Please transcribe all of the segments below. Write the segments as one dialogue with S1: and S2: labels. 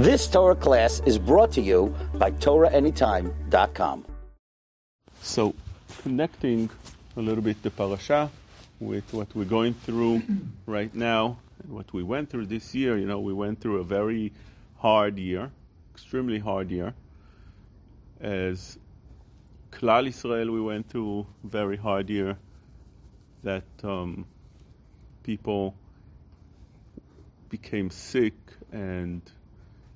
S1: This Torah class is brought to you by TorahAnytime.com.
S2: So, connecting a little bit the parasha with what we're going through right now and what we went through this year. You know, we went through a very hard year, extremely hard year. As Klal Israel, we went through a very hard year that um, people became sick and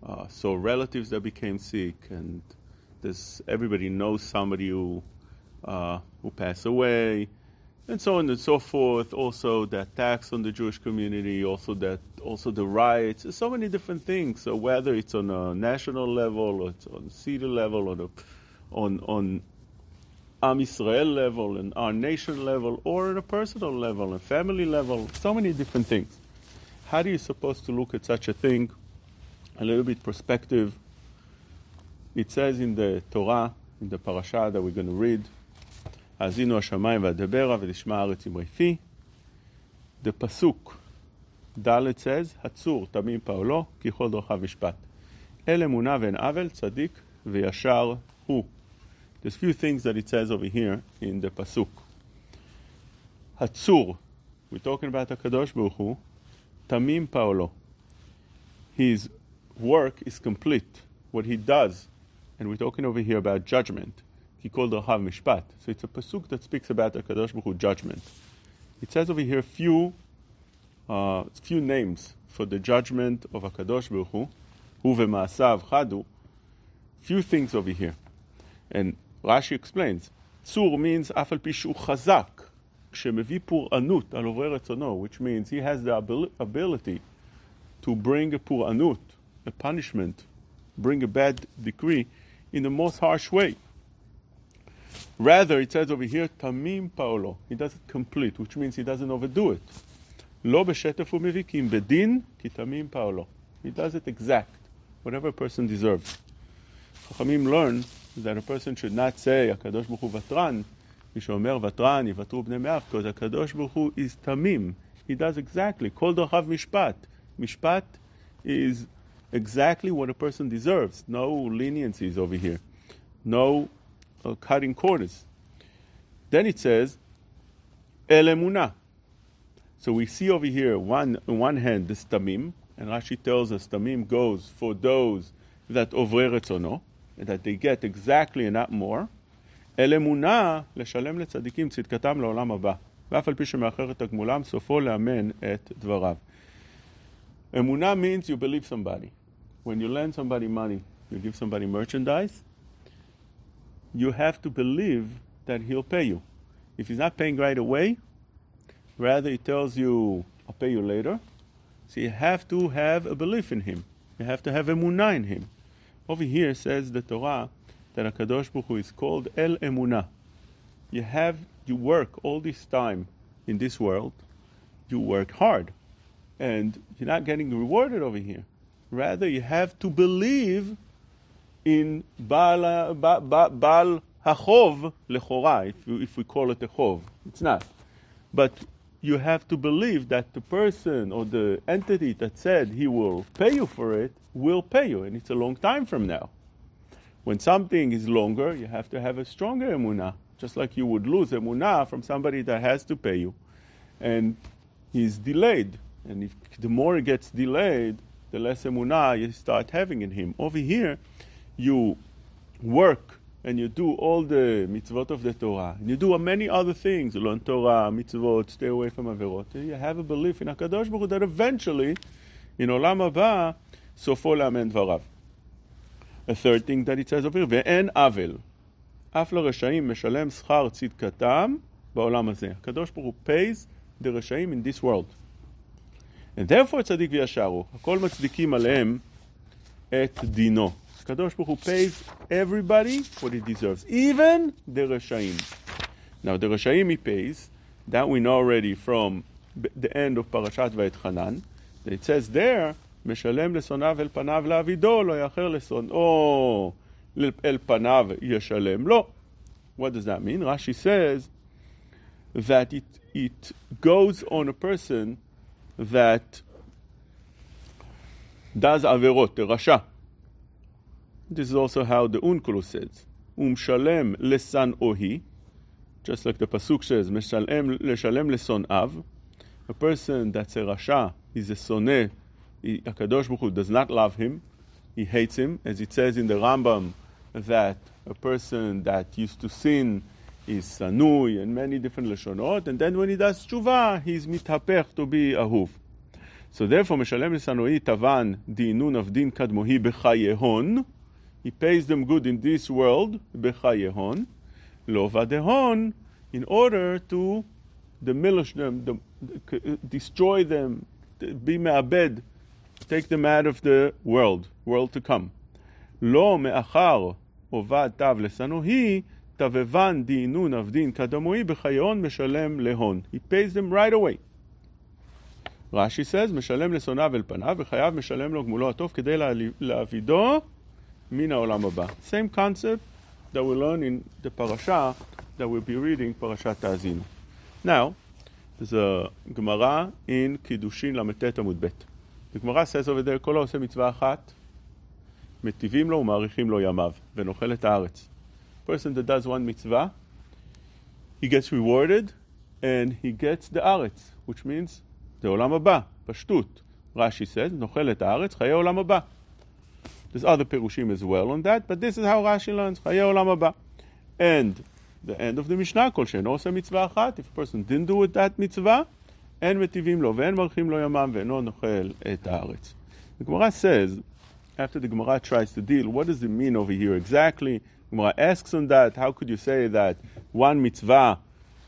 S2: uh, so relatives that became sick and this everybody knows somebody who uh, who passed away and so on and so forth. Also the attacks on the Jewish community also that also the riots so many different things. So whether it's on a national level or it's on city level or the, on on Am Israel level and our nation level or on a personal level a family level so many different things. How are you supposed to look at such a thing a little bit perspective. It says in the Torah, in the parasha that we're going to read, האזינו השמיים והדברה ותשמע הארץ אמרי פי. The pasuk, ד' says, הצור תמים פעולו, כי כל דרכיו משפט. אל אמונה ואין עוול, צדיק וישר הוא. There's few things that it says over here in the pasuk. הצור, we're talking about הקדוש ברוך הוא, תמים פעולו. His work is complete. What he does, and we're talking over here about judgment. He called Rahav Mishpat. So it's a pasuk that speaks about the Kadosh Baruch Hu judgment. It says over here few, uh, few names for the judgment of Hakadosh Baruch Hu. Hu v'maasav chadu. Few things over here, and Rashi explains. Tzur means afal pishu chazak. כשמביא פורענות על עוברי רצונו, which means he has the ability to bring a פורענות a punishment, bring a bad decree in the most harsh way. Rather, it says over here, tamim paolo. He does it complete, which means he doesn't overdo it. Lo beshetef u'mivikim bedin ki tamim paolo. He does it exact, whatever a person deserves. Chachamim learn that a person should not say, HaKadosh Baruch Hu vatran, מי שאומר ותרן יוותרו בני מאף, because הקדוש ברוך הוא is tamim. He does exactly. כל דרכיו משפט. משפט is exactly what a person deserves. No leniencies over here. No uh, cutting corners. Then it says, Elemuna. So we see over here, one, on one hand, the stamim, and Rashi tells us stamim goes for those that ovre retzono, that they get exactly and not more. Elemuna, לשלם לצדיקים צדקתם לעולם הבא, ואף על פי שמאחר את תגמולם, סופו לאמן את דבריו. אמונה means you believe somebody when you lend somebody money, you give somebody merchandise, you have to believe that he'll pay you. If he's not paying right away, rather he tells you, I'll pay you later. So you have to have a belief in him. You have to have a emunah in him. Over here says the Torah that Hakadosh Baruch Hu is called El Emunah. You have you work all this time in this world. You work hard, and you're not getting rewarded over here. Rather, you have to believe in Baal, Hachov Lechora, if, if we call it a Chov. It's not. But you have to believe that the person or the entity that said he will pay you for it will pay you, and it's a long time from now. When something is longer, you have to have a stronger emunah, just like you would lose emunah from somebody that has to pay you, and he's delayed. And if the more it gets delayed, the less emunah you start having in him. Over here, you work and you do all the mitzvot of the Torah, and you do many other things, learn Torah, mitzvot, stay away from averot. You have a belief in Hakadosh Baruch Hu that eventually, in olam haba, sofo lamen dvarav. A third thing that it says over here, ve'en avel. אף לרשעים משלם שכר צדקתם בעולם הזה. הקדוש ברוך הוא pays the רשעים in this world. And therefore צדיק וישר הוא. הכל מצדיקים עליהם את דינו. הקדוש ברוך הוא pays everybody what he deserves, even the רשעים. Now the רשעים he pays, that we know already from the end of פרשת ואתחנן, it says there, משלם לשונאיו אל פניו לעבידו, לא יאחר לשונאו אל פניו ישלם לו. What does that mean? Rashi says that it, it goes on a person that does averot, the rasha, This is also how the Onkelos says. Um shalem lesan ohi, just like the pasuk says, meshalem leshalem leson av. A person that's a rasha, is a soneh, Akadosh Baruch Hu does not love him, he hates him, as it says in the Rambam that a person that used to sin is sanui and many different lashonot, and then when he does tshuva, he's mitaper to be ahuv. So therefore, Meshalem Sanui Tavan Dinun of Din Kadmohi Bechayehon. He pays them good in this world, Bechayehon, Lovadehon, in order to demolish them, destroy them, be me'abed, take them out of the world, world to come. Lo me'achar Ovad Tav leSanui. תבבן דינון עבדין קדמוהי בחייהון משלם להון. He pays them right away. רש"י says, משלם לשונאיו אל פניו, וחייב משלם לו גמולו הטוב כדי להעבידו מן העולם הבא. Same concept that we learn in the parasha that we'll be reading, parashat תאזינו. Now, there's a Gemara in קידושין ל"ט עמוד ב'. The Gemara says over there, כל העושה מצווה אחת, מטיבים לו ומאריכים לו ימיו, ונאכל את הארץ. Person that does one mitzvah, he gets rewarded, and he gets the הארץ, which means זה עולם הבא, פשטות. רש"י says, נאכל את הארץ, חיי עולם הבא. There's other פירושים as well on that, but this is how Rashi learns, חיי עולם הבא. And the end of the Mishnah, כל שאינו עושה מצווה אחת, if a person didn't do it that מצווה, אין מטיבים לו ואין מרחים לו ימם ואינו נאכל את הארץ. The Gemara says, after the Gemara tries to deal, what does it mean over here exactly? Gemara asks on that, how could you say that one mitzvah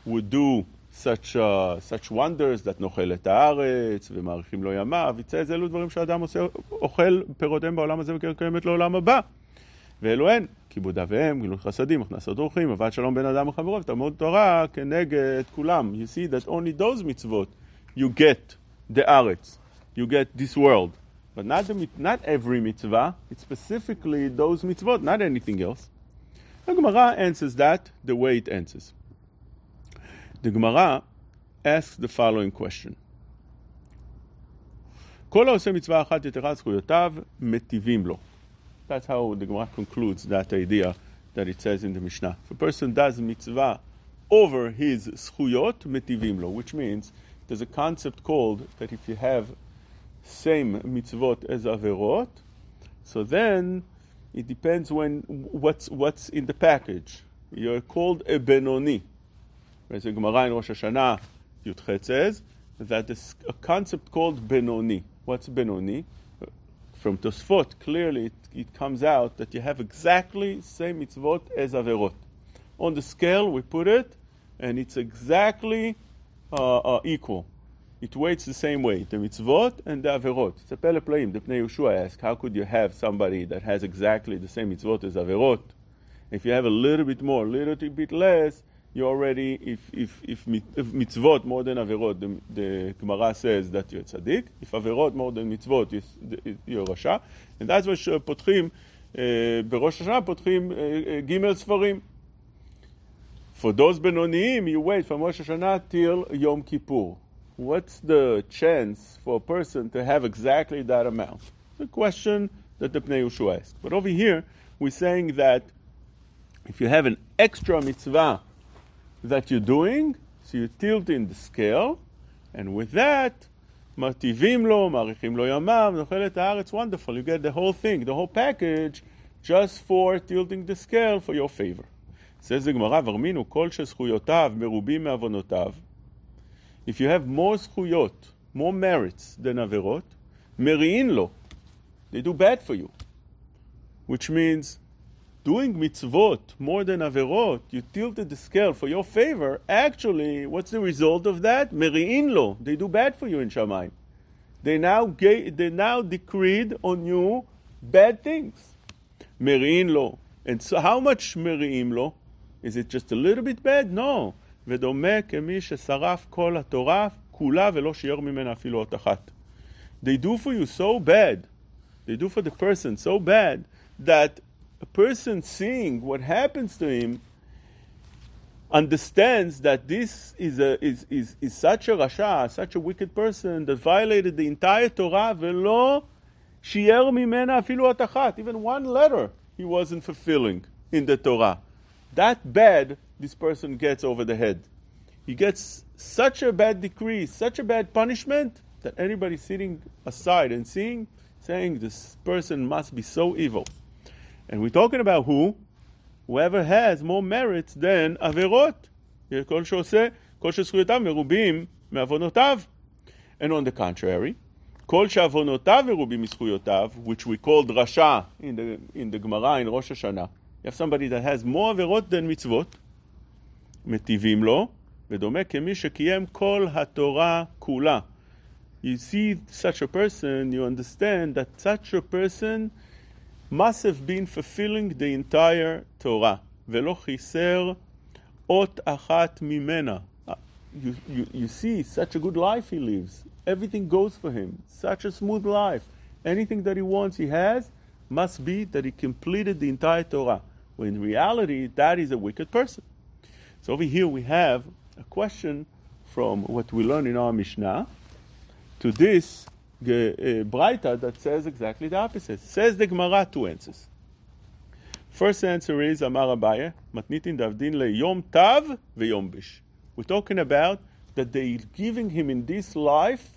S2: would do such, uh, such wonders that נאכל את הארץ ומאריכים לו ימיו, יצא את זה אלו דברים שאדם עושה, אוכל פירותיהם בעולם הזה וקרן קיימת לעולם הבא. ואלו הן, כיבוד אב ואם, גילוי חסדים, הכנסת אורחים, אהבת שלום בין אדם וחברו, ותלמוד תורה כנגד כולם. You see that only those מצוות you get the ארץ, you get this world. But not, the, not every mitzvah, it's specifically those mitzvot, not anything else. The Gemara answers that the way it answers. The Gemara asks the following question. כל העושה מצווה אחת יתרה זכויותיו, מטיבים לו. That's how the Gemara concludes that idea that it says in the Mishnah. If a person does mitzvah over his zchuyot, metivim lo, which means there's a concept called that if you have same mitzvot as averot, so then it depends when what's what's in the package. You're called a benoni. The Gemara in Rosh Hashanah Yudchet says that there's a concept called benoni. What's benoni? From Tosfot, clearly it, it comes out that you have exactly same mitzvot as averot. On the scale, we put it, and it's exactly uh, uh, equal It weights the same way, the mitzvot and the averot. It's a pele playim. The Pnei Yehoshua ask, how could you have somebody that has exactly the same mitzvot as averot? If you have a little bit more, a little bit less, you already, if, if, if, if mitzvot more than averot, the, the Gemara says that you're tzaddik. If averot more than mitzvot, you're rasha. And that's what פותחים, בראש השנה פותחים ג' ספרים. For those בינוניים, you wait from Rosh Hashanah till Yom Kippur. What's the chance for a person to have exactly that amount? The question that the Pnei Yehoshua asked. But over here, we're saying that if you have an extra mitzvah that you're doing, so you tilt in the scale, and with that, מטיבים לו, מאריכים לו ימיו, נאכל את הארץ, wonderful, you get the whole thing, the whole package, just for tilting the scale for your favor. says the Gemara, ורמינו כל שזכויותיו מרובים מעוונותיו. If you have more זכויות, more merits than עבירות, מריעין לו. They do bad for you. Which means doing mitzvot more than averot, you tilted the scale for your favor, actually, what's the result of that? Meri'in lo. They do bad for you in Shamayim. They now, ga- they now decreed on you bad things. Meri'in lo. And so how much meri'im lo? Is it just a little bit bad? No. ודומה כמי ששרף כל התורה כולה ולא שיער ממנה אפילו אות אחת. They do for you so bad, they do for the person so bad, that a person seeing what happens to him understands that this is, a, is, is, is such a rasha, such a wicked person that violated the entire Torah, ולא שיער ממנה אפילו אות אחת, even one letter. he wasn't fulfilling in the Torah. That bad this person gets over the head. He gets such a bad decree, such a bad punishment that anybody sitting aside and seeing, saying this person must be so evil. And we're talking about who? Whoever has more merits than Averot. כל שעושה, כל שזכויותיו מרובים מעוונותיו. And on the contrary, כל שעוונותיו מרובים מזכויותיו, which we call דרשה in the, in the Gemara in Rosh Hashanah, you have somebody that has more עבירות than מצוות, מטיבים לו, ודומה כמי שקיים כל התורה כולה. You see such a person, you understand that such a person must have been fulfilling the entire Torah. ולא חיסר אות אחת ממנה. You, you, you see such a good life he lives. Everything goes for him. Such a smooth life. Anything that he wants, he has, must be that he completed the entire Torah. When in reality, that is a wicked person. So over here we have a question from what we learn in our Mishnah to this uh, that says exactly the opposite. Says the Gemara two answers. First answer is Amar Abaye, Matnitin Davdin le Yom Tav veYom Bish. We're talking about that they're giving him in this life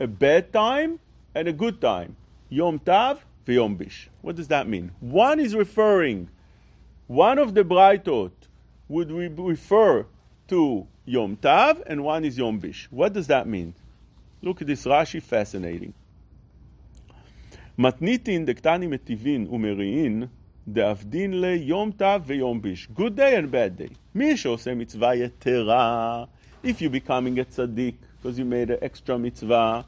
S2: a bad time and a good time. Yom Tav veYom Bish. What does that mean? One is referring, one of the Braitot would re- refer to Yom Tav and one is Yom Bish. What does that mean? Look at this Rashi, fascinating. מתניתין דקטני מטיבין ומריעין, דאבדין ליום תו ויום ביש. Good day and bad day. מי שעושה מצווה יתרה, if you're becoming a tzaddik, because you made an extra מצווה,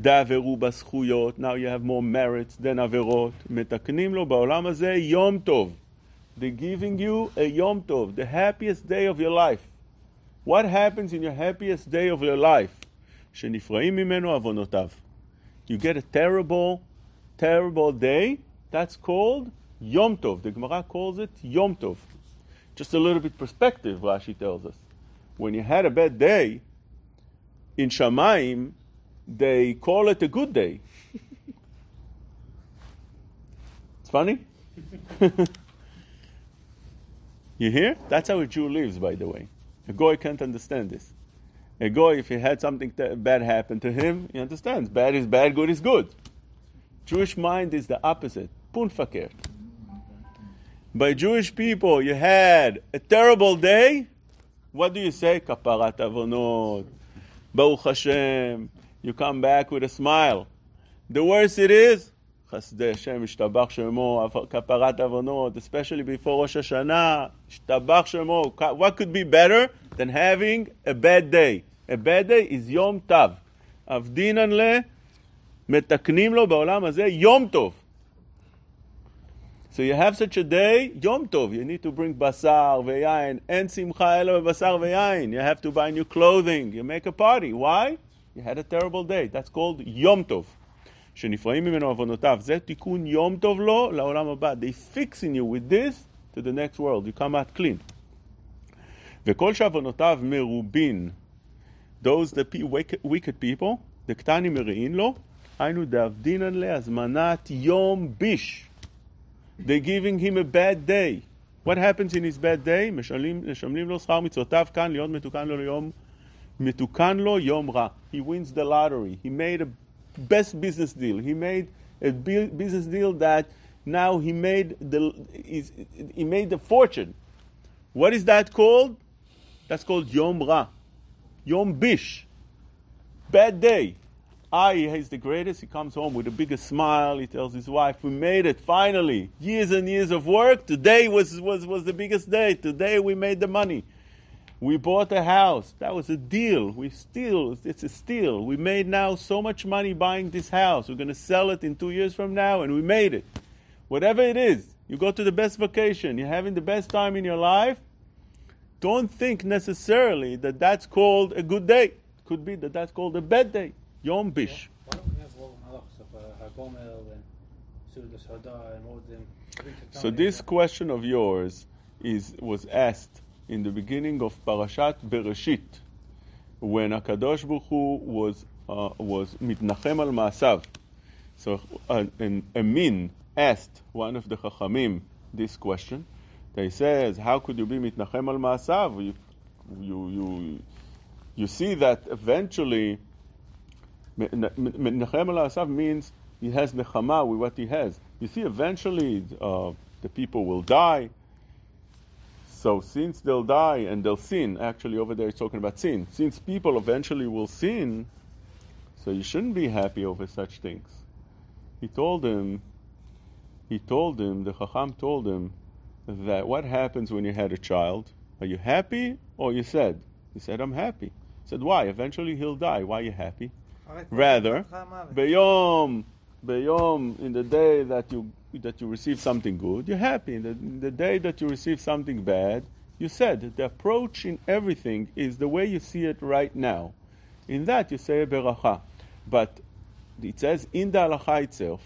S2: דעברו בזכויות, now you have more merits than עבירות, מתקנים לו בעולם הזה יום טוב. They're giving you a Yom Tov, the happiest day of your life. What happens in your happiest day of your life? שנפרעים ממנו עוונותיו. You get a terrible, terrible day, that's called Yom Tov. The Gemara calls it Yom Tov. Just a little bit perspective, Rashi tells us. When you had a bad day, in Shamaim, they call it a good day. it's funny? you hear? That's how a Jew lives, by the way. A Goy can't understand this. A Goy, if he had something bad happen to him, he understands. Bad is bad, good is good. Jewish mind is the opposite. Punfakert. By Jewish people, you had a terrible day. What do you say? Kaparat avonot. Baruch Hashem. You come back with a smile. The worse it is, חסדי השם, השתבח שמו, כפרת עוונות, especially before Rosh Hashanah, השתבח שמו. What could be better than having a bad day? A bad day is יום תו. עבדינן ל... מתקנים לו בעולם הזה יום טוב. So you have such a day, יום טוב. You need to bring בשר ויין. אין שמחה אלא בבשר ויין. You have to buy new clothing. You make a party. Why? You had a terrible day. That's called יום טוב. שנפרעים ממנו עוונותיו. זה תיקון יום טוב לו לעולם הבא. They fixing you with this to the next world. You come out clean. וכל שעוונותיו מרובין, those the wicked people, דקטני מרעין לו, היינו דאבדינן להזמנת יום ביש. They're giving him a bad day. What happens in his bad day? משלמים לו שכר מצוותיו כאן להיות מתוקן לו ליום, מתוקן לו יום רע. He wins the lottery. He made a best business deal. He made a business deal that now he made the he made the fortune. What is that called? That's called Yom Ra. Yom Bish. Bad day. Ah, he's the greatest. He comes home with the biggest smile. He tells his wife, We made it finally. Years and years of work. Today was, was, was the biggest day. Today we made the money. We bought a house. That was a deal. We steal. It's a steal. We made now so much money buying this house. We're going to sell it in two years from now, and we made it. Whatever it is, you go to the best vacation. You're having the best time in your life. Don't think necessarily that that's called a good day. Could be that that's called a bad day. Yom Bish. So this question of yours is was asked in the beginning of Parashat Bereshit, when Akadosh Baruch Hu was uh, was mitnachem al maasav. So uh, an, a min asked one of the chachamim this question. They says, "How could you be mitnachem al maasav? You, you, you, you see that eventually mitnachem al means he has nechama with what he has. You see, eventually uh, the people will die." So since they'll die and they'll sin, actually over there it's talking about sin. Since people eventually will sin, so you shouldn't be happy over such things. He told him, he told him, the Chacham told him that what happens when you had a child? Are you happy or you sad? He said, I'm happy. He said, why? Eventually he'll die. Why are you happy? Rather, beyom, beyom, in the day that you that you receive something good, you're happy. In the, in the day that you receive something bad, you said the approach in everything is the way you see it right now. In that you say a beracha. But it says in the halacha itself,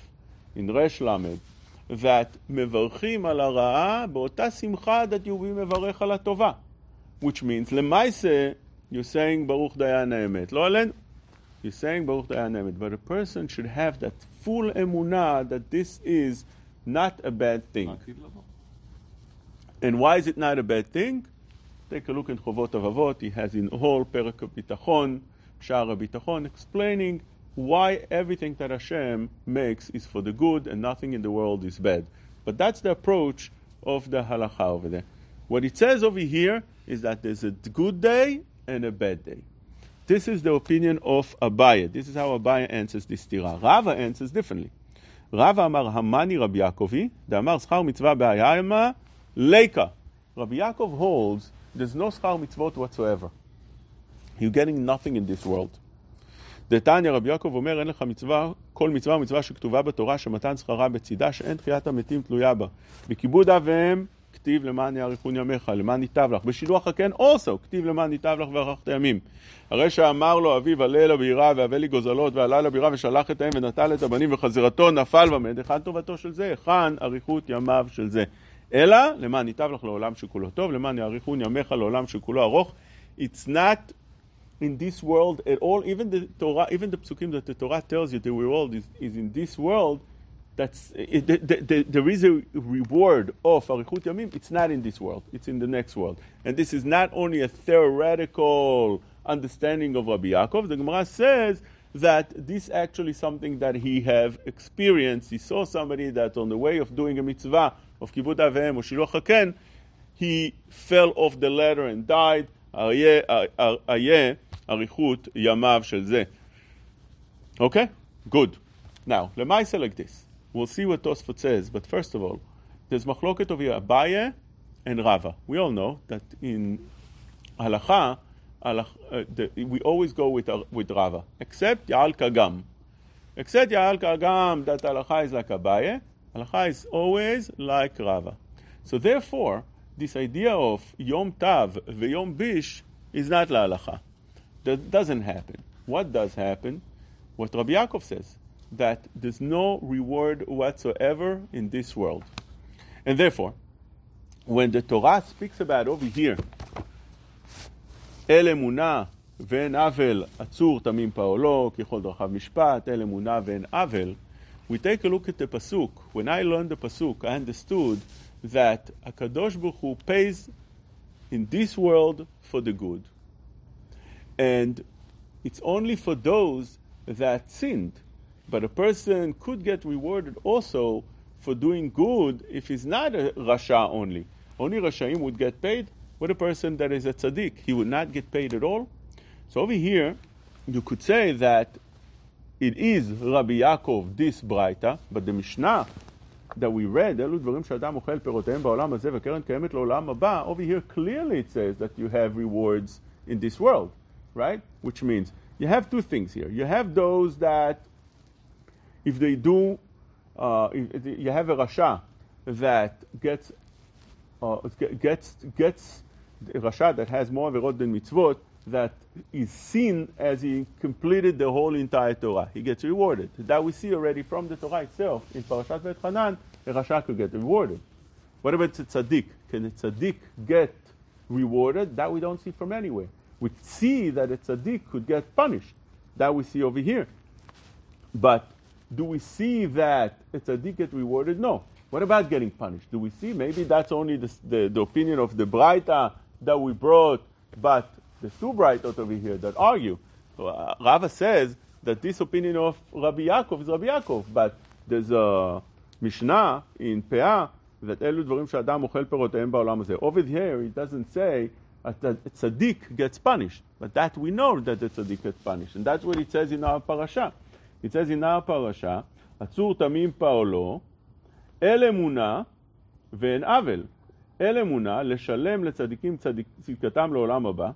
S2: in Resh Lamed, that mevarchim al הרעה באותה שמחה that you will mevarech al הטובה. Which means, למעשה, you're saying ברוך דיין האמת. לא עלינו. You're saying ברוך דיין האמת. But a person should have that full emunah that this is not a bad thing. And why is it not a bad thing? Take a look in Chovot HaLevavot. He has in whole Perek of Bitachon, Shara Bitachon, explaining why everything that Hashem makes is for the good and nothing in the world is bad. But that's the approach of the halacha over there. What it says over here is that there's a good day and a bad day. This is the opinion of Abaye. This is how Abaye answers this tira. Rava answers differently. רבא אמר המאני רבי יעקבי, דאמר שכר מצווה בהיימה, ליקה. Rabbi Yaakov holds there's no schar mitzvot whatsoever. You're getting nothing in this world. דתניא רבי יעקב אומר אין לך מצווה, כל מצווה ומצווה שכתובה בתורה שמתן שכרה בצידה שאין תחיית המתים תלויה בה. בכיבוד אב ואם כתיב למען יאריכון ימיך, למען ייטב לך. בשילוח הקן also, כתיב למען ייטב לך וארכת ימים. הרי שאמר לו אביו הלילה ביראה והבא לי גוזלות והלילה ביראה ושלח את האם ונטל את הבנים וחזירתו נפל במת, היכן טובתו של זה? היכן אריכות ימיו של זה? אלא למען ייטב לך לעולם שכולו טוב, למען יאריכון ימיך לעולם שכולו ארוך. It's not in this world at all, even the Torah, even the psukim that the Torah tells you the world is, is in this world, That's the, the, there is a reward of Arichut Yamim. It's not in this world. It's in the next world. And this is not only a theoretical understanding of Rabbi Yaakov. The Gemara says that this actually something that he have experienced. He saw somebody that on the way of doing a mitzvah of kibbutz avim or shiloh haken, he fell off the ladder and died. Arichut yamav shel Okay, good. Now lemaisa like this. We'll see what Tosfot says, but first of all, there's machloket over Abaye and Rava. We all know that in halacha, uh, we always go with, uh, with Rava, except Ya'al Kagam. Except Ya'al Kagam, that halacha is like Abaye, halacha is always like Rava. So therefore, this idea of Yom Tav Yom Bish is not la halacha. That doesn't happen. What does happen? What Rabbi Yaakov says that there's no reward whatsoever in this world. And therefore, when the Torah speaks about over here, אל אמונה ואין עוול, עצור תמים פעולו, ככל דרכיו משפט, אל אמונה ואין עוול, we take a look at the pasuk. When I learned the pasuk, I understood that Akadosh Baruch Hu pays in this world for the good, and it's only for those that sinned. But a person could get rewarded also for doing good if he's not a Rasha only. Only Rashaim would get paid. What a person that is a tzaddik, he would not get paid at all. So over here, you could say that it is Rabbi Yaakov, this Braita, but the Mishnah that we read, אלו דברים שאדם אוכל פירותיהם בעולם הזה וקרן קיימת לעולם הבא, over here clearly it says that you have rewards in this world, right? Which means you have two things here. You have those that if they do, uh, if you have a rasha that gets uh, gets gets a rasha that has more averot than mitzvot that is seen as he completed the whole entire Torah. He gets rewarded. That we see already from the Torah itself. In Parashat V'etchanan, a rasha could get rewarded. What about a tzaddik? Can a tzaddik get rewarded? That we don't see from anywhere. We see that a tzaddik could get punished. That we see over here. But Do we see that a tzaddik get rewarded? No. What about getting punished? Do we see? Maybe that's only the, the, the opinion of the Braita that we brought, but the two Braitot over here that argue. Uh, Rava says that this opinion of Rabbi Yaakov is Rabbi Yaakov, but there's a Mishnah in Peah that אלו דברים שאדם אוכל פירותיהם בעולם הזה. Over here, it doesn't say that a tzaddik gets punished, but that we know that the tzaddik gets punished, and that's what it says in our parasha. In our parasha, עצור תמים פעולו, אל אמונה ואין עוול. אל אמונה, לשלם לצדיקים צדיק, צדקתם לעולם הבא,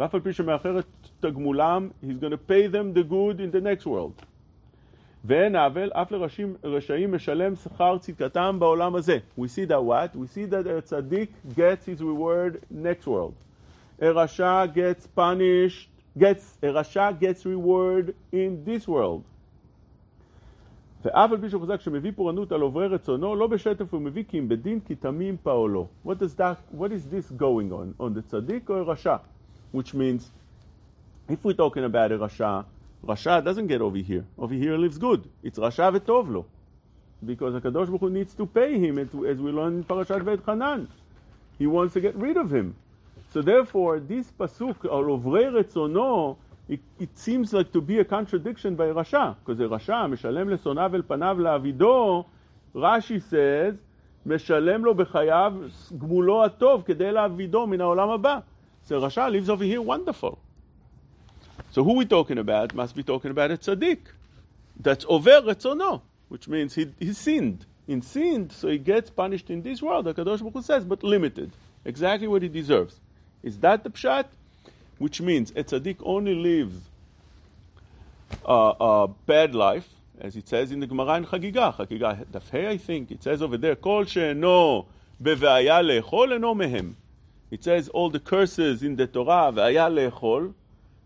S2: ואף על פי שמאחר את תגמולם, he's going to pay them the good in the next world. ואין עוול, אף לרשעים משלם שכר צדקתם בעולם הזה. We see that what? We see that a tzaddik gets his reward next world. A rasha gets punished, gets, a rasha gets reward in this world. ואף על פי שהוא חזק שמביא פורענות על עוברי רצונו, לא בשטף הוא מביא כי אם בדין כי תמים פעולו. What, does that, what is this going on? On the tzaddik or a rasha? Which means, if we're talking about a rasha, rasha doesn't get over here. Over here lives good. It's rasha v'tov lo. Because HaKadosh Baruch Hu needs to pay him, as we learn in Parashat Veit Hanan. He wants to get rid of him. So therefore, this pasuk, al ovrei retzono, it, it, seems like to be a contradiction by Rasha, because the Rasha, משלם לשונאיו אל פניו לעבידו, Rashi says, משלם לו בחייו גמולו הטוב כדי להעבידו מן העולם הבא. So Rasha lives over here wonderful. So who we talking about? Must be talking about a tzaddik. That's over retzono, which means he, he sinned. He sinned, so he gets punished in this world, the Kadosh Baruch Hu says, but limited. Exactly what he deserves. Is that the pshat? Which means a tzaddik only lives a, a bad life, as it says in the Gemara in Chagiga, Chagiga daf hey, I think, it says over there, Kol she'eno bevaya le'echol eno mehem. It says all the curses in the Torah, ve'aya le'echol,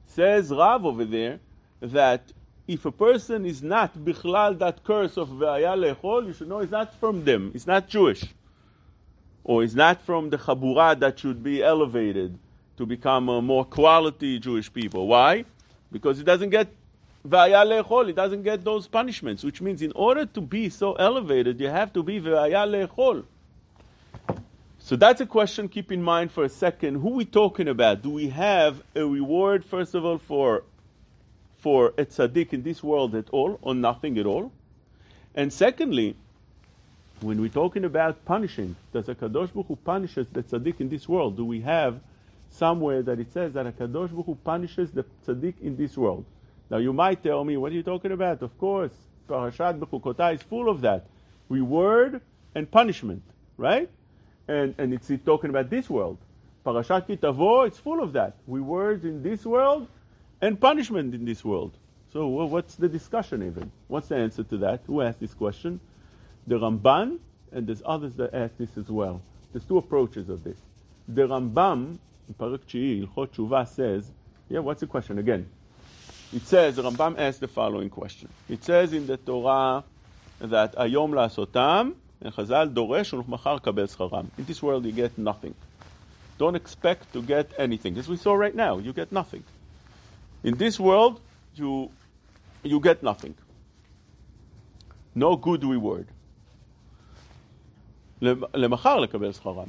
S2: says Rav over there, that if a person is not bichlal that curse of ve'aya le'echol, you should know it's not from them, it's not Jewish. Or it's not from the Chabura that should be elevated to become a more quality Jewish people. Why? Because it doesn't get Vaya lechol, it doesn't get those punishments, which means in order to be so elevated, you have to be Vaya lechol. So that's a question, keep in mind for a second. Who we talking about? Do we have a reward, first of all, for, for a tzaddik in this world at all, or nothing at all? And secondly, when we're talking about punishing, does a Kadosh Baruch Hu punishes the tzaddik in this world? Do we have somewhere that it says that a Kadosh Baruch Hu punishes the tzaddik in this world. Now you might tell me, what are you talking about? Of course, Parashat Bechukotai is full of that. Reward and punishment, right? And, and it's talking about this world. Parashat Kitavo, it's full of that. Reward in this world and punishment in this world. So well, what's the discussion even? What's the answer to that? Who asked this question? The Ramban, and there's others that ask this as well. There's two approaches of this. The Rambam Parak Chi'i, Ilchot Tshuva says, yeah, what's the question again? It says, the Rambam asks the following question. It says in the Torah that Ayom La'asotam, and Chazal Doresh Ulchmachar Kabel Scharam. In this world you get nothing. Don't expect to get anything. As we saw right now, you get nothing. In this world, you, you get nothing. No good reward. למחר לקבל שכרם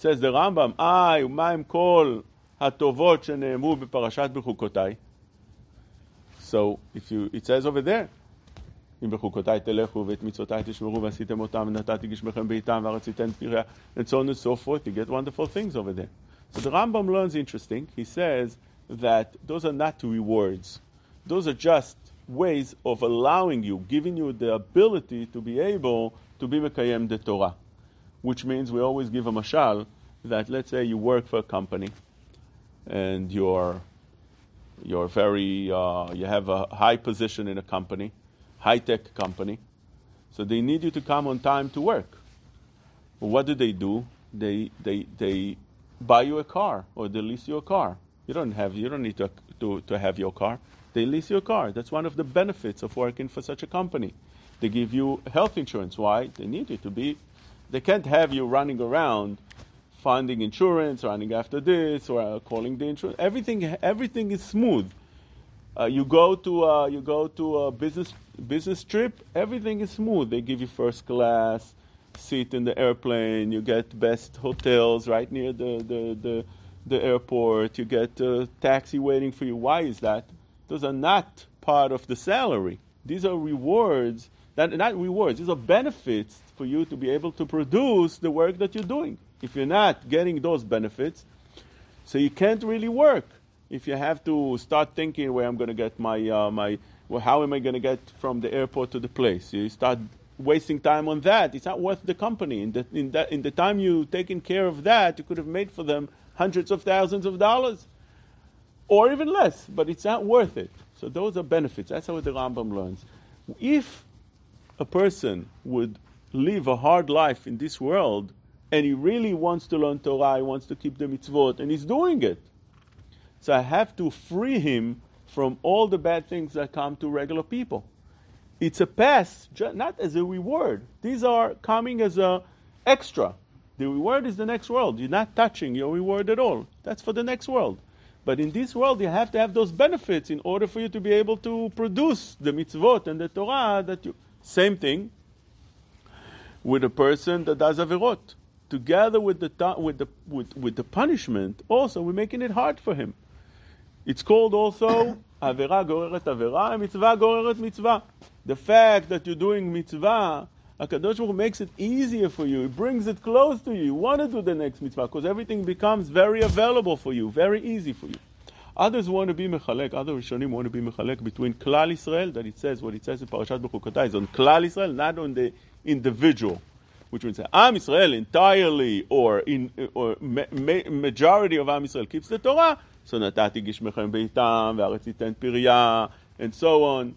S2: says the Rambam, איי, ומה עם כל הטובות שנאמרו בפרשת בחוקותיי? So, if you, it says over there, אם בחוקותיי תלכו ואת מצוותיי תשמרו ועשיתם אותם ונתתי גשמכם בעיתם וארץ ייתן פריה and so on and so forth, you get wonderful things over there. So the Rambam learns interesting. He says that those are not rewards. Those are just ways of allowing you, giving you the ability to be able to be Mekayem the Torah which means we always give a mashal that let's say you work for a company and you're you're very uh, you have a high position in a company, high tech company, so they need you to come on time to work. What do they do? They they they buy you a car or they lease you a car. You don't have you don't need to to, to have your car. They lease your car. That's one of the benefits of working for such a company. They give you health insurance. Why? They need you to be they can't have you running around finding insurance, running after this, or uh, calling the insurance. Everything, everything is smooth. Uh, you go to uh, you go to a business business trip, everything is smooth. They give you first class seat in the airplane. You get best hotels right near the the the, the airport. You get a taxi waiting for you. Why is that? Those are not part of the salary. These are rewards. That not rewards. These are benefits for you to be able to produce the work that you're doing. If you're not getting those benefits, so you can't really work. If you have to start thinking where I'm going to get my uh, my well, how am I going to get from the airport to the place? You start wasting time on that. It's not worth the company. In the, in, in the time you taken care of that, you could have made for them hundreds of thousands of dollars, or even less. But it's not worth it. So those are benefits. That's how the Rambam learns. If a person would live a hard life in this world, and he really wants to learn Torah, he wants to keep the mitzvot, and he's doing it. So I have to free him from all the bad things that come to regular people. It's a pass, not as a reward. These are coming as a extra. The reward is the next world. You're not touching your reward at all. That's for the next world. But in this world, you have to have those benefits in order for you to be able to produce the mitzvot and the Torah that you. Same thing with a person that does averot. Together with the, with, the, with, with the punishment, also, we're making it hard for him. It's called also Avera goreret Avera, Mitzvah goreret Mitzvah. The fact that you're doing Mitzvah, HaKadosh Baruch makes it easier for you. It brings it close to you. You want to do the next Mitzvah because everything becomes very available for you, very easy for you. Others want to be mechalek, other Rishonim want to be mechalek between Klal Israel, that it says, what it says in Parashat Bechukotai is on Klal Israel, not on the individual, which means Am Israel entirely or in or ma- ma- majority of Am Israel keeps the Torah. So natati gishmechem beitam v'aretz iten pirya and so on.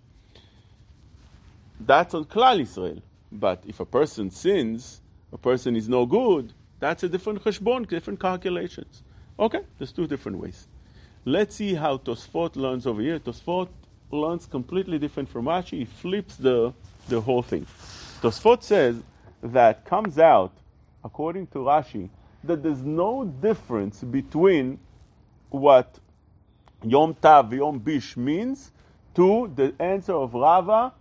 S2: That's on Klal Israel. But if a person sins, a person is no good. That's a different cheshbon, different calculations. Okay, there's two different ways. Let's see how Tosfot learns over here. Tosfot learns completely different from Rashi. He flips the, the whole thing. Tosfot says that comes out, according to Rashi, that there's no difference between what Yom Tav, Yom Bish means to the answer of Rava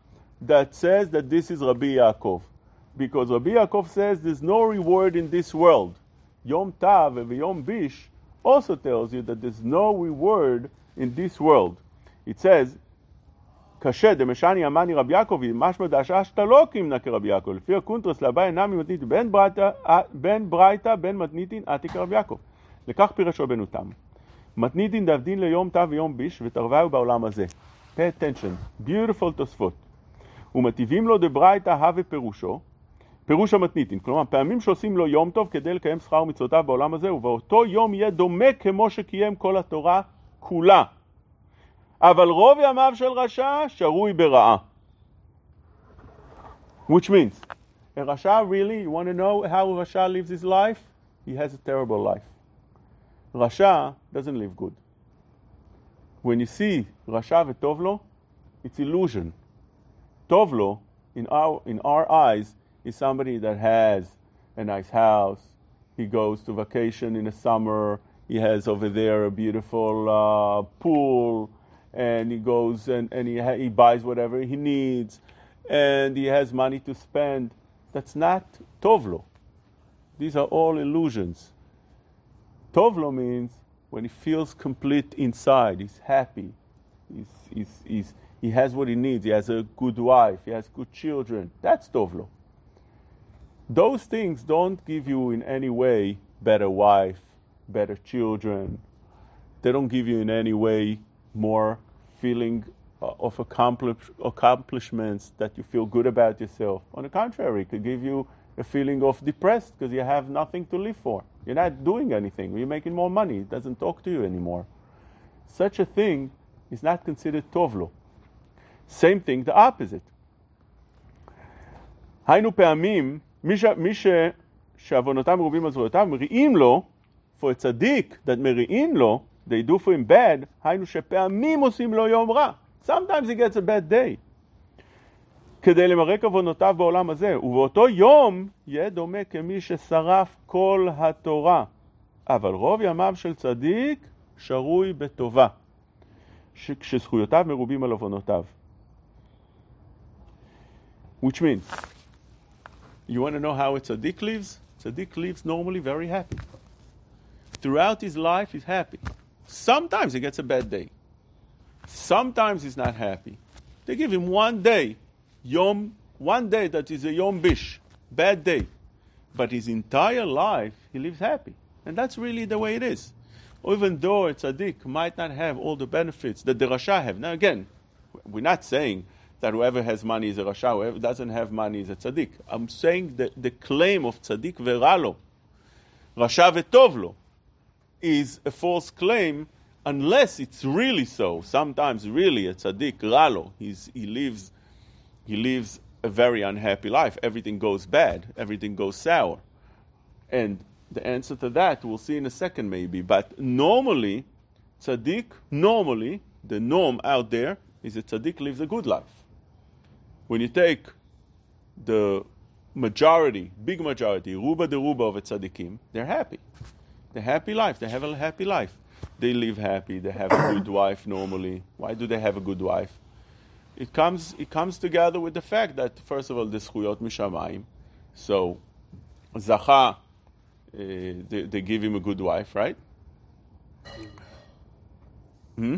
S2: that says that this is Rabbi Yaakov. Because Rabbi Yaakov says there's no reward in this world. Yom Tav and Yom Bish also tells you that there's no reward in this world. It says, קשה דמשני אמני רבי יעקב, משמע שאתה לא קימנה כרבי יעקב. לפי הקונטרס לבא אינם ממתניתין בין ברייתא בין מתניתין עתי כרבי יעקב. לכך פירש רבנו תם. מתניתין דבדין ליום תא ויום ביש, ותרווהו בעולם הזה. pay attention, beautiful תוספות. ומטיבים לו דברייתא הווה פירושו, פירוש המתניתין. כלומר, פעמים שעושים לו יום טוב כדי לקיים שכר ומצוותיו בעולם הזה, ובאותו יום יהיה דומה כמו שקיים כל התורה כולה. אבל רוב ימיו של רשע שרוי ברעה. Which means, a Rasha really, you want to know how a Rasha lives his life? He has a terrible life. Rasha doesn't live good. When you see Rasha v'Tovlo, it's illusion. Tovlo, in our, in our eyes, is somebody that has a nice house, he goes to vacation in the summer, he has over there a beautiful uh, pool, and he goes and, and he, ha- he buys whatever he needs, and he has money to spend. That's not Tovlo. These are all illusions. Tovlo means when he feels complete inside, he's happy, he's, he's, he's, he has what he needs, he has a good wife, he has good children. That's Tovlo. Those things don't give you in any way better wife, better children. They don't give you in any way more feeling uh, of accomplish, accomplishments that you feel good about yourself. On the contrary, it could give you a feeling of depressed because you have nothing to live for. You're not doing anything. You're making more money. It doesn't talk to you anymore. Such a thing is not considered tovlo. Same thing, the opposite. היינו פעמים, מי, ש, מי ש, שעוונותיו מרובים על זרועותיו, מריעים לו, for a צדיק that מריעים לו, they do for him bad, היינו שפעמים עושים לו יום רע. Sometimes he gets a bad day. כדי למרק עוונותיו בעולם הזה, ובאותו יום יהיה דומה כמי ששרף כל התורה. אבל רוב ימיו של צדיק שרוי בטובה, כשזכויותיו מרובים על עוונותיו. Which means, you want to know how a tzaddik lives? Tzaddik lives normally very happy. Throughout his life, he's happy. Sometimes he gets a bad day. Sometimes he's not happy. They give him one day, yom, one day that is a yom bish, bad day. But his entire life, he lives happy. And that's really the way it is. Even though a tzaddik might not have all the benefits that the Rasha have. Now again, we're not saying that whoever has money is a Rasha, whoever doesn't have money is a tzaddik. I'm saying that the claim of tzaddik veralo, Rasha vetovlo, is a false claim unless it's really so. Sometimes really a tzaddik ralo, he's, he lives, he lives a very unhappy life. Everything goes bad. Everything goes sour. And the answer to that we'll see in a second maybe. But normally, tzaddik, normally, the norm out there is that tzaddik lives a good life. When you take the majority, big majority, ruba de ruba of tzaddikim, they're happy. They happy life. They have a happy life. They live happy. They have a good wife normally. Why do they have a good wife? It comes, it comes together with the fact that, first of all, the schuyot mishamayim. So, zacha, uh, they, they give him a good wife, right? Hmm?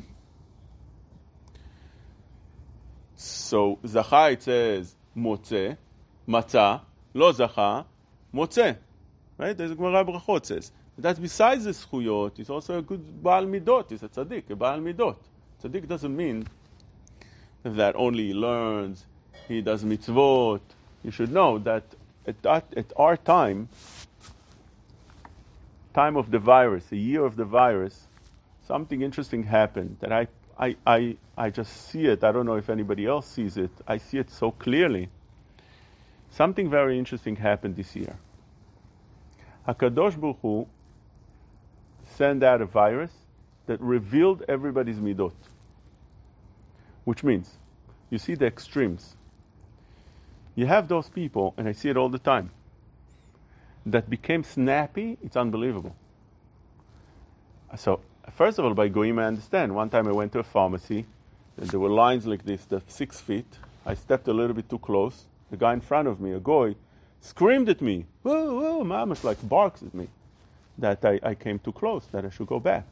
S2: So, zacha, it says, motze, matzah, lo zacha, motze. Right? There's a Gemara Brachot says. That besides the schuyot, it's also a good Baal Midot, it's a tzaddik, a Baal Midot. Tzaddik doesn't mean that only he learns, he does mitzvot. You should know that at, that, at our time, time of the virus, a year of the virus, something interesting happened that I, I, I, I just see it. I don't know if anybody else sees it. I see it so clearly. Something very interesting happened this year. Hakadosh Baruch Hu sent out a virus that revealed everybody's midot. Which means, you see the extremes. You have those people, and I see it all the time, that became snappy, it's unbelievable. So, first of all, by goyim, I understand. One time I went to a pharmacy, and there were lines like this, that six feet. I stepped a little bit too close. The guy in front of me, a goy, screamed at me. Whoa, whoa, mama's like barks at me. That I, I came too close, that I should go back.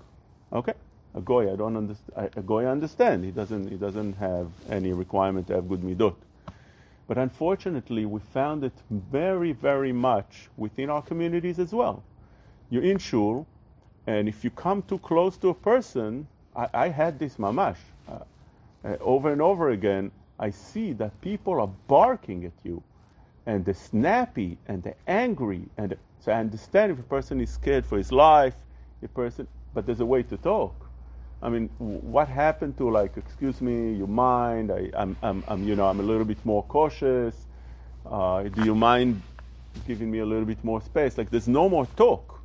S2: Okay a goy, I don't understand. A goy, I understand. He doesn't. He doesn't have any requirement to have good midot. But unfortunately, we found it very, very much within our communities as well. You're in shul, and if you come too close to a person, I, I had this mamash uh, uh, over and over again. I see that people are barking at you, and they're snappy and they're angry, and so I understand if a person is scared for his life, a person, but there's a way to talk. I mean, what happened to like, excuse me, you mind? I, am I'm, I'm, you know, I'm a little bit more cautious. Uh, do you mind giving me a little bit more space? Like, there's no more talk.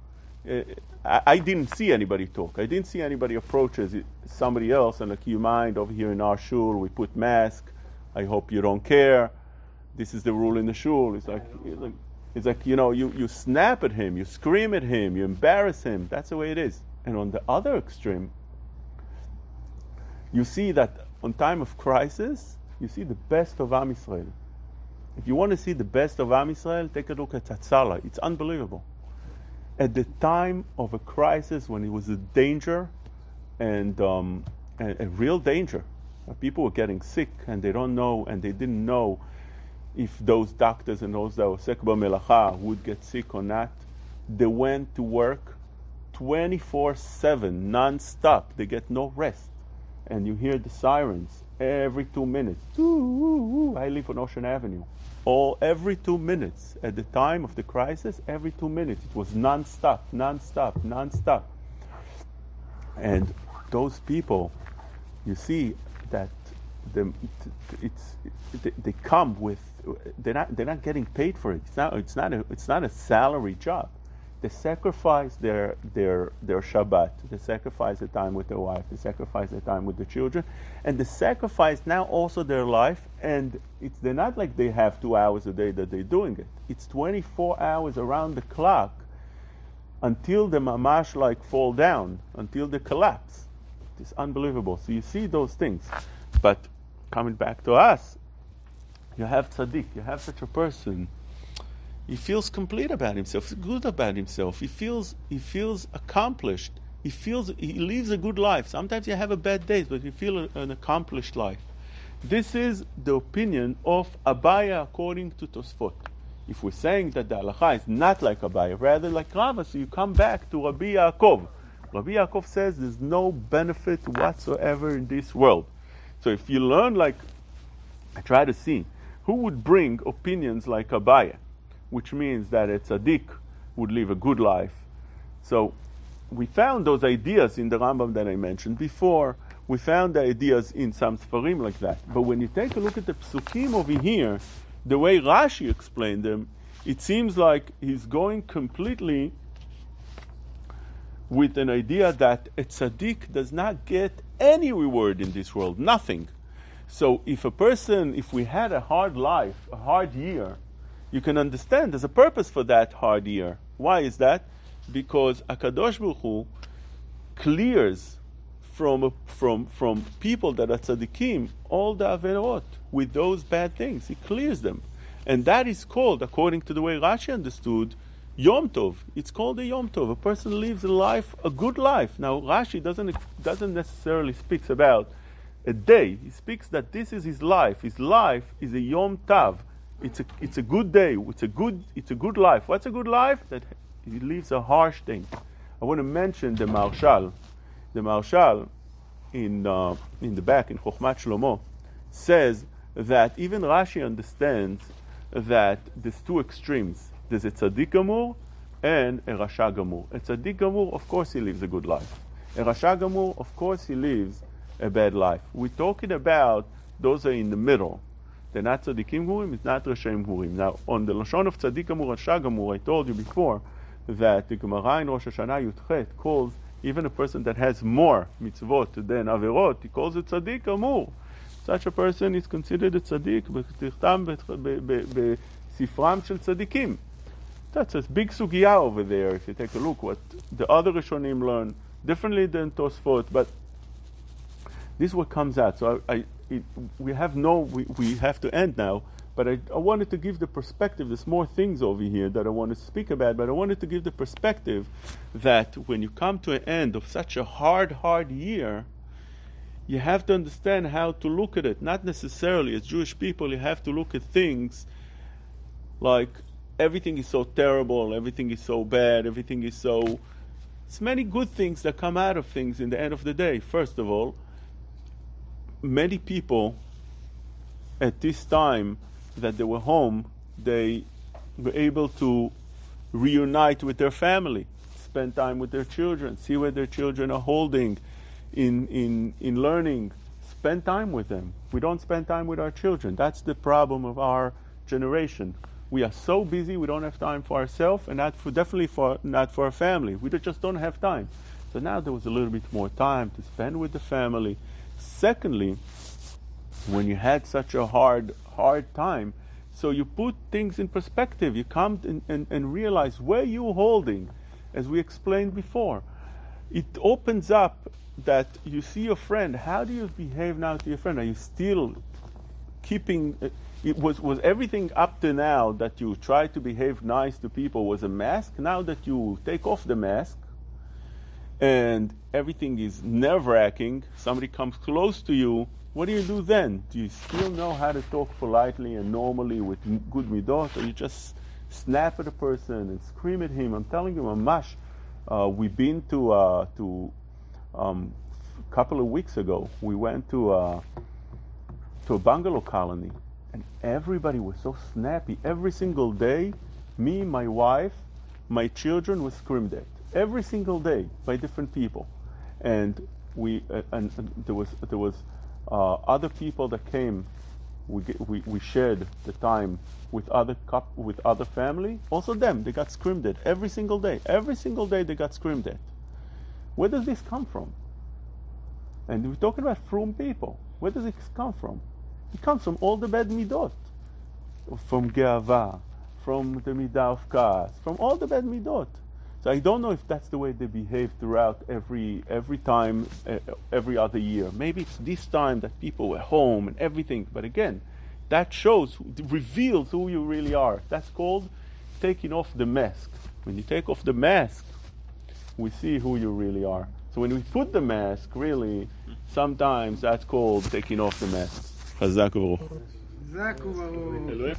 S2: Uh, I, I, didn't see anybody talk. I didn't see anybody approaches somebody else and like, you mind over here in our shul we put mask. I hope you don't care. This is the rule in the shul. It's like, it's like, it's like you know, you, you snap at him, you scream at him, you embarrass him. That's the way it is. And on the other extreme, you see that on time of crisis, you see the best of Am Yisrael. If you want to see the best of Am Yisrael, take a look at Hatzalah. It's unbelievable. At the time of a crisis, when it was a danger and um, a, a, real danger, people were getting sick and they don't know and they didn't know if those doctors and those that were melacha would get sick or not. They went to work 24 7, non stop. They get no rest and you hear the sirens every two minutes. I live on Ocean Avenue. All every two minutes at the time of the crisis, every two minutes it was non-stop, non-stop, non-stop. And those people, you see that the, it's, they come with they're not they're not getting paid for it. It's not it's not a, it's not a salary job they sacrifice their, their, their Shabbat, they sacrifice the time with their wife, they sacrifice the time with the children, and they sacrifice now also their life. And it's they're not like they have two hours a day that they're doing it. It's 24 hours around the clock until the mamash like fall down, until they collapse. It's unbelievable. So you see those things. But coming back to us, you have tzaddik, you have such a person. He feels complete about himself, good about himself. He feels he feels accomplished. He feels he lives a good life. Sometimes you have a bad day, but you feel an accomplished life. This is the opinion of Abaye according to Tosfot. If we're saying that the halacha is not like Abaye, rather like Rava, so you come back to Rabbi Yaakov. Rabbi Yaakov says there's no benefit whatsoever in this world. So if you learn like, I try to see who would bring opinions like Abaye, which means that a tzaddik would live a good life. So we found those ideas in the Rambam that I mentioned before. We found the ideas in some Sfarim like that. But when you take a look at the psukim over here, the way Rashi explained them, it seems like he's going completely with an idea that a tzaddik does not get any reward in this world, nothing. So if a person, if we had a hard life, a hard year, you can understand there's a purpose for that hard year. Why is that? Because Akadosh Baruch Hu clears from, from, from people that are tzaddikim all the averot with those bad things. He clears them. And that is called, according to the way Rashi understood, Yom Tov. It's called a Yom Tov. A person lives a life, a good life. Now Rashi doesn't doesn't necessarily speaks about a day. He speaks that this is his life. His life is a Yom Tav. It's a it's a good day. It's a good it's a good life. What's a good life? That he lives a harsh thing. I want to mention the Maharshal. The Maharshal in uh, in the back in Chokhmat Shlomo says that even Rashi understands that there's two extremes there's a tzaddik gamur and a rasha gamur. A tzaddik gamur, of course, he lives a good life. A rasha gamur, of course, he lives a bad life. We're talking about those are in the middle. They're not tzaddikim gurim, it's not rashaim gurim. Now, on the lashon of tzaddik gamur, rasha gamur, I told you before that the Gemara in Rosh Hashanah Yutchet calls even a person that has more mitzvot than averot, he calls it tzaddik gamur. Such a person is considered a tzaddik, בתכתם sifram shel צדיקים. That's a big sugya over there. If you take a look, what the other Rishonim learn differently than Tosfot, but this is what comes out. So I, I it, we have no, we, we have to end now. But I, I wanted to give the perspective. There's more things over here that I want to speak about, but I wanted to give the perspective that when you come to an end of such a hard, hard year, you have to understand how to look at it. Not necessarily as Jewish people, you have to look at things like everything is so terrible, everything is so bad, everything is so. It's many good things that come out of things in the end of the day. First of all, many people at this time that they were home, they were able to reunite with their family, spend time with their children, see where their children are holding in, in, in learning, spend time with them. We don't spend time with our children. That's the problem of our generation we are so busy we don't have time for ourselves and not for definitely for not for our family. We just don't have time. So now there was a little bit more time to spend with the family. Secondly when you had such a hard hard time so you put things in perspective. You come and, and, and realize where you're holding as we explained before. It opens up that you see your friend. How do you behave now to your friend? Are you still keeping uh, it was, was everything up to now that you try to behave nice to people was a mask. Now that you take off the mask and everything is nerve wracking, somebody comes close to you, what do you do then? Do you still know how to talk politely and normally with good midot, or you just snap at a person and scream at him? I'm telling you, Mamash, uh, we've been to, uh, to um, a couple of weeks ago, we went to, uh, to a bungalow colony and everybody was so snappy. Every single day, me, my wife, my children were screamed at. Every single day by different people. And we uh, and, and, there was there was uh, other people that came. We, we, we shared the time with other cup with other family. Also them, they got screamed at every single day. Every single day they got screamed at. Where does this come from? And we're talking about from people. Where does it come from? It comes from all the bad midot, from Geava, from the midah of Kaas, from all the bad midot. So I don't know if that's the way they behave throughout every every time, uh, every other year. Maybe it's this time that people were home and everything. But again, that shows, reveals who you really are. That's called taking off the mask. When you take off the mask, we see who you really are. So when we put the mask, really, sometimes that's called taking off the mask. חזק וברוך.
S3: חזק וברוך.